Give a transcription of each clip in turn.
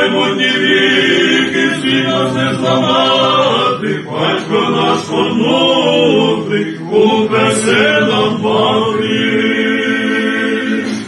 майбутні віки світ нас не зламати. Батько наш новий, опесе нам мати.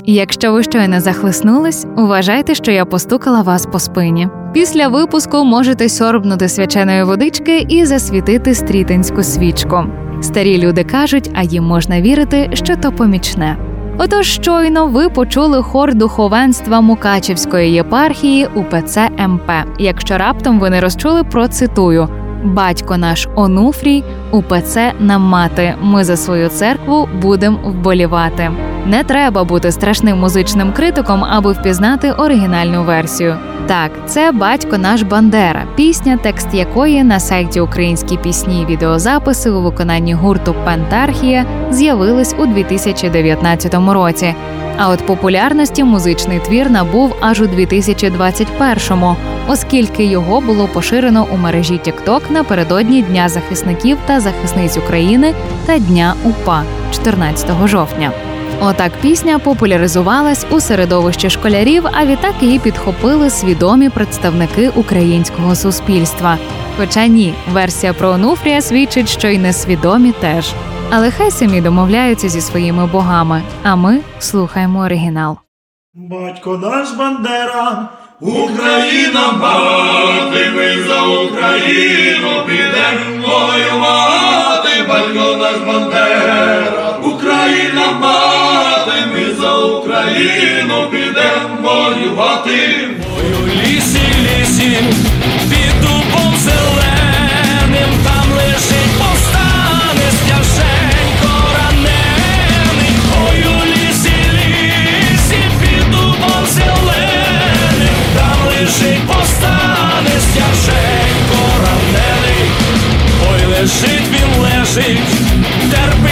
Якщо ви щойно захлиснулись, вважайте, що я постукала вас по спині. Після випуску можете сьорбнути свяченої водички і засвітити стрітинську свічку. Старі люди кажуть, а їм можна вірити, що то помічне. Отож, щойно ви почули хор духовенства Мукачівської єпархії УПЦ МП. Якщо раптом ви не розчули, процитую: Батько наш Онуфрій, УПЦ нам мати. Ми за свою церкву будемо вболівати. Не треба бути страшним музичним критиком, аби впізнати оригінальну версію. Так, це батько наш Бандера, пісня, текст якої на сайті Українські пісні і відеозаписи у виконанні гурту Пентархія з'явились у 2019 році. А от популярності музичний твір набув аж у 2021-му, оскільки його було поширено у мережі TikTok напередодні Дня захисників та захисниць України та Дня УПА 14 жовтня. Отак пісня популяризувалась у середовищі школярів, а відтак її підхопили свідомі представники українського суспільства. Хоча ні, версія про Онуфрія свідчить, що й несвідомі теж. Але хай самі домовляються зі своїми богами, а ми слухаємо оригінал. Батько наш Бандера, Україна мати, ми за Україну підемо воювати, батько наш Бандера, Україну підемо воювати. Ой, у лісі, лісі, під дубом зеленим, там лежить повстане стяженько ранений. Ой, у лісі, лісі, під дубом зеленим, там лежить повстане стяженько ранений. Ой, лежить він лежить, терпить